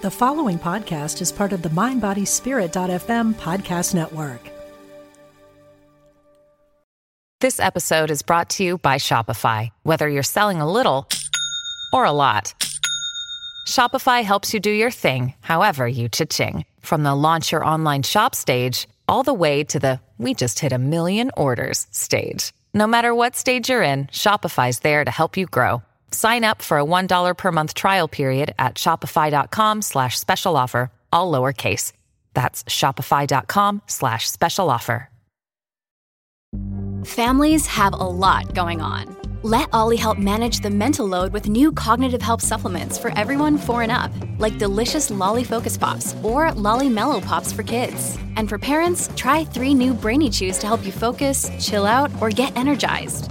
The following podcast is part of the MindBodySpirit.fm podcast network. This episode is brought to you by Shopify. Whether you're selling a little or a lot, Shopify helps you do your thing, however you cha-ching. From the launch your online shop stage, all the way to the we just hit a million orders stage. No matter what stage you're in, Shopify's there to help you grow. Sign up for a $1 per month trial period at shopify.com slash special offer, all lowercase. That's shopify.com slash special offer. Families have a lot going on. Let OLLY help manage the mental load with new cognitive help supplements for everyone four and up, like delicious Lolly Focus Pops or Lolly Mellow Pops for kids. And for parents, try three new Brainy Chews to help you focus, chill out, or get energized.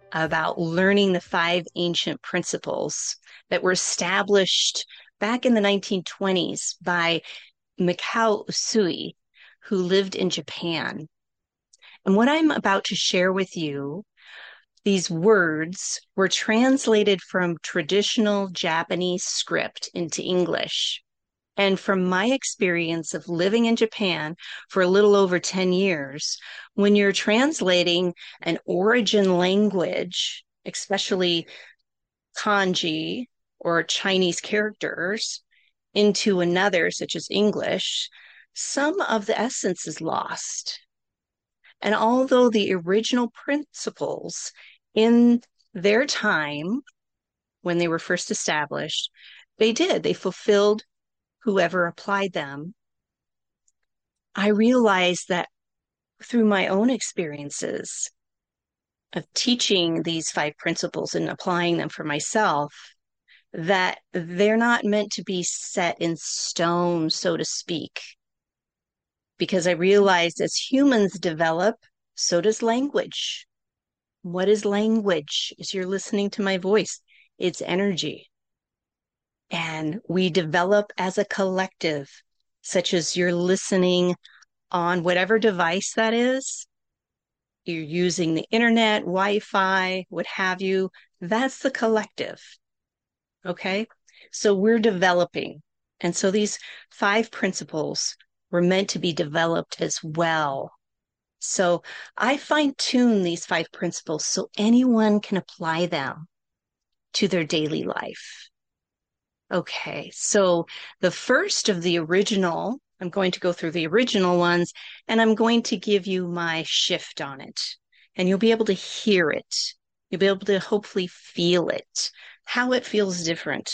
about learning the five ancient principles that were established back in the 1920s by Mikao Usui, who lived in Japan. And what I'm about to share with you, these words were translated from traditional Japanese script into English. And from my experience of living in Japan for a little over 10 years, when you're translating an origin language, especially kanji or Chinese characters, into another, such as English, some of the essence is lost. And although the original principles in their time, when they were first established, they did, they fulfilled whoever applied them, I realized that through my own experiences of teaching these five principles and applying them for myself, that they're not meant to be set in stone, so to speak. Because I realized as humans develop, so does language. What is language? As you're listening to my voice, it's energy and we develop as a collective, such as you're listening on whatever device that is. You're using the internet, Wi Fi, what have you. That's the collective. Okay. So we're developing. And so these five principles were meant to be developed as well. So I fine tune these five principles so anyone can apply them to their daily life. Okay, so the first of the original, I'm going to go through the original ones and I'm going to give you my shift on it. And you'll be able to hear it. You'll be able to hopefully feel it, how it feels different.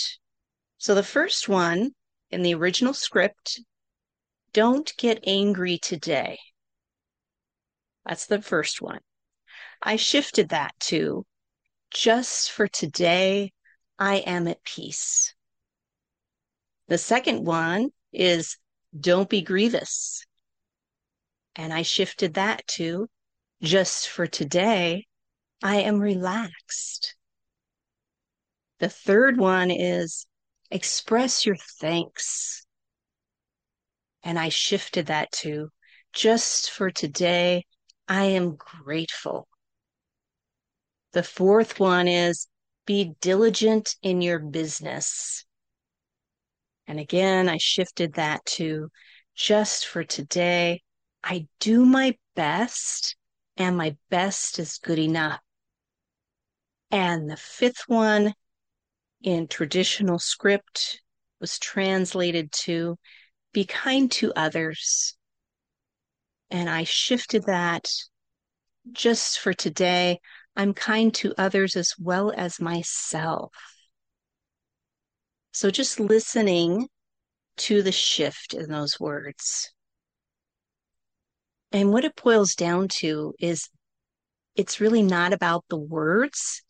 So the first one in the original script, don't get angry today. That's the first one. I shifted that to just for today, I am at peace. The second one is don't be grievous. And I shifted that to just for today, I am relaxed. The third one is express your thanks. And I shifted that to just for today, I am grateful. The fourth one is be diligent in your business. And again, I shifted that to just for today. I do my best and my best is good enough. And the fifth one in traditional script was translated to be kind to others. And I shifted that just for today. I'm kind to others as well as myself. So just listening to the shift in those words. And what it boils down to is it's really not about the words.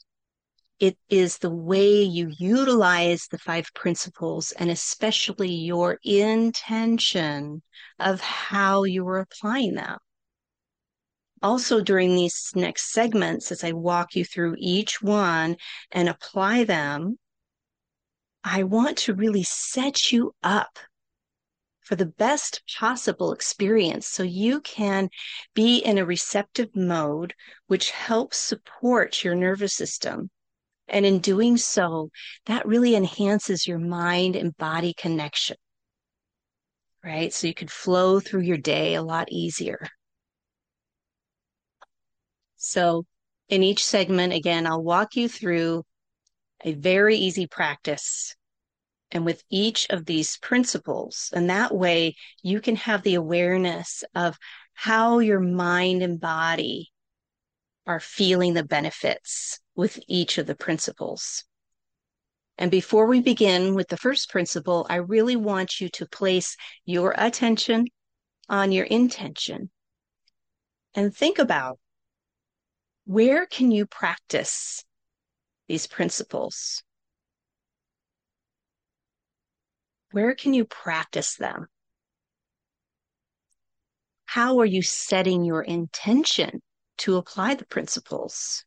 It is the way you utilize the five principles and especially your intention of how you are applying them. also during these next segments, as I walk you through each one and apply them, I want to really set you up for the best possible experience so you can be in a receptive mode, which helps support your nervous system. And in doing so, that really enhances your mind and body connection, right? So you can flow through your day a lot easier. So in each segment, again, I'll walk you through a very easy practice and with each of these principles. And that way you can have the awareness of how your mind and body are feeling the benefits with each of the principles. And before we begin with the first principle, I really want you to place your attention on your intention and think about where can you practice these principles? Where can you practice them? How are you setting your intention to apply the principles?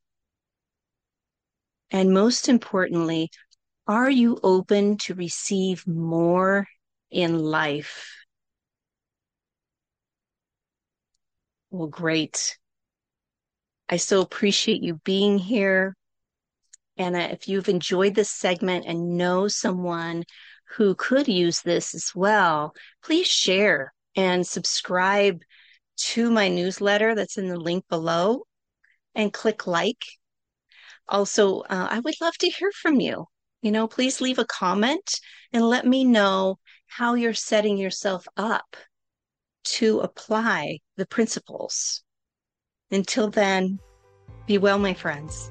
And most importantly, are you open to receive more in life? Well, great. I so appreciate you being here. And if you've enjoyed this segment and know someone who could use this as well, please share and subscribe to my newsletter that's in the link below and click like. Also, uh, I would love to hear from you. You know, please leave a comment and let me know how you're setting yourself up to apply the principles. Until then, be well, my friends.